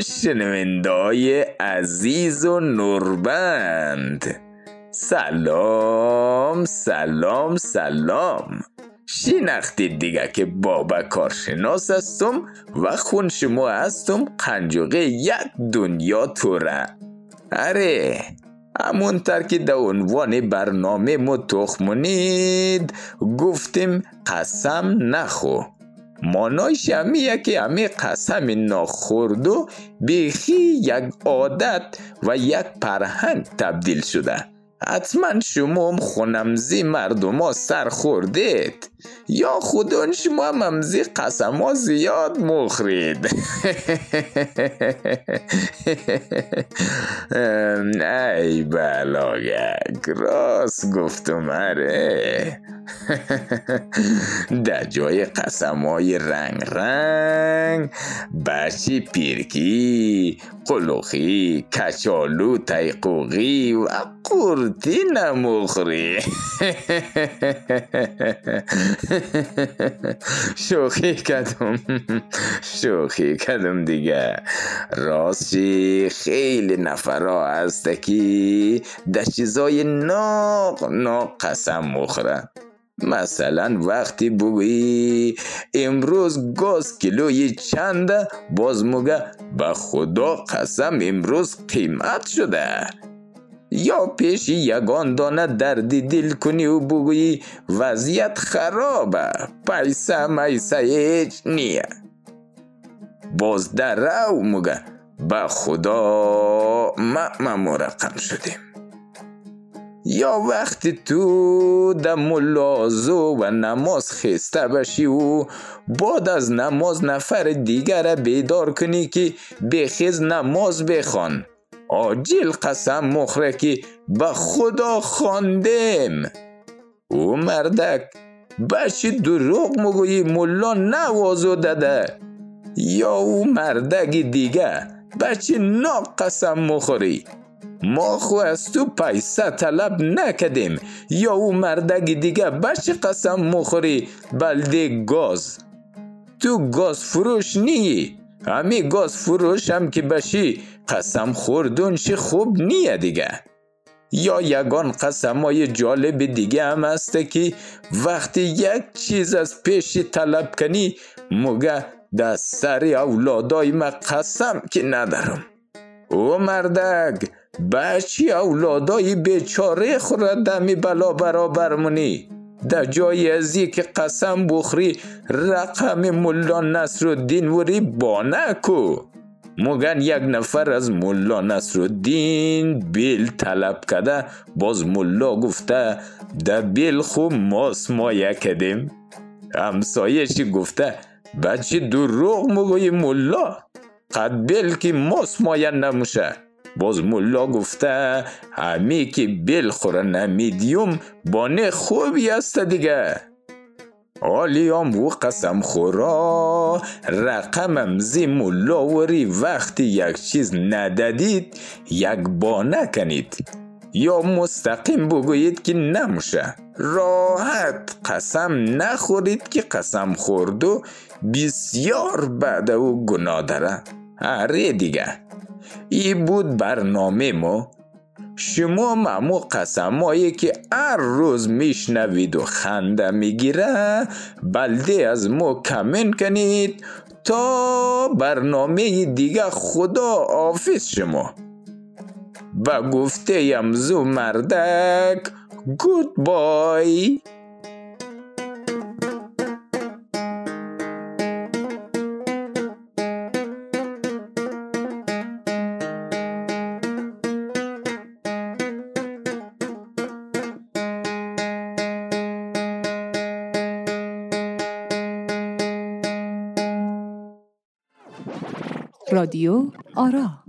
شنوندای عزیز و نوربند. سلام سلام سلام. شناختید دیگه که بابا کارشناس هستم و خون شما هستم قنجوقه یک دنیا توره. اره همونطور که در عنوان برنامه ما تخمونید گفتیم قسم نخو. مانایش همیه که همه قسم ناخوردو بیخی یک عادت و یک پرهنگ تبدیل شده. حتما شما هم خونمزی مردم ها سر خوردید. یا خودان شما ممزی قسم ها زیاد مخرید. ای بلاگک راست گفتم اره در جای قسم های رنگ رنگ بچی پیرکی قلوخی کچالو تیقوقی و قورتی نمخری شوخی کدم شوخی کدم دیگه. راستی خیلی نفرا هست که در چیزای ناق ناق قسم مخورن. مثلا وقتی بگویی امروز گاز کیلوی چنده باز مگه به خدا قسم امروز قیمت شده؟ یا پیش یگان دانه دردی دل کنی و بگویی وضعیت خرابه. پیسه میسه هیچ نیه. باز در رو مگه به خدا ما مرقم شدیم. یا وقتی تو در ملازو و نماز خسته بشی و بعد از نماز نفر دیگر بیدار کنی که بخیز نماز بخوان. آجیل قسم مخره که به خدا خواندیم او مردک بچی دروغ مگویی ملا نوازو داده. یا او مردک دیگه بچی ناق قسم مخوری. ما خو از تو پیسه طلب نکدیم. یا او مردک دیگه بچی قسم مخوری. بلده گاز. تو گاز فروش نیی. همی گاز فروش هم که بشی قسم خوردون چه خوب نیه دیگه. یا یگان قسم های جالب دیگه هم هسته که وقتی یک چیز از پیشی طلب کنی مگه در سر اولادای ما قسم که ندارم. او مردک بچی اولادای در جای ازی که قسم بخری رقم ملا نصر الدین وری با نکو. مگن یک نفر از ملا نصر الدین بیل طلب کده باز ملا گفته در بیل خوب ماس مایه کدیم. همسایشی گفته بچه دروغ مگوی ملا قد بیل که ماس مایه نموشه. باز ملا گفته همی که بل خوره نمیدیوم بانه خوبی است دیگه. هم و قسم خورا رقمم زی ملا وری وقتی یک چیز ندادید یک بانه کنید. یا مستقیم بگویید که نموشه. راحت قسم نخورید که قسم خوردو بسیار بعد او گناه داره. اره دیگه. ای بود برنامه ما. شما ممو قسمایی که هر روز میشنوید و خنده می‌گیره. بلده از ما کمن کنید تا برنامه دیگه خدا آفیس شما. با گفته یمزو مردک گود بای. رادیو آرا.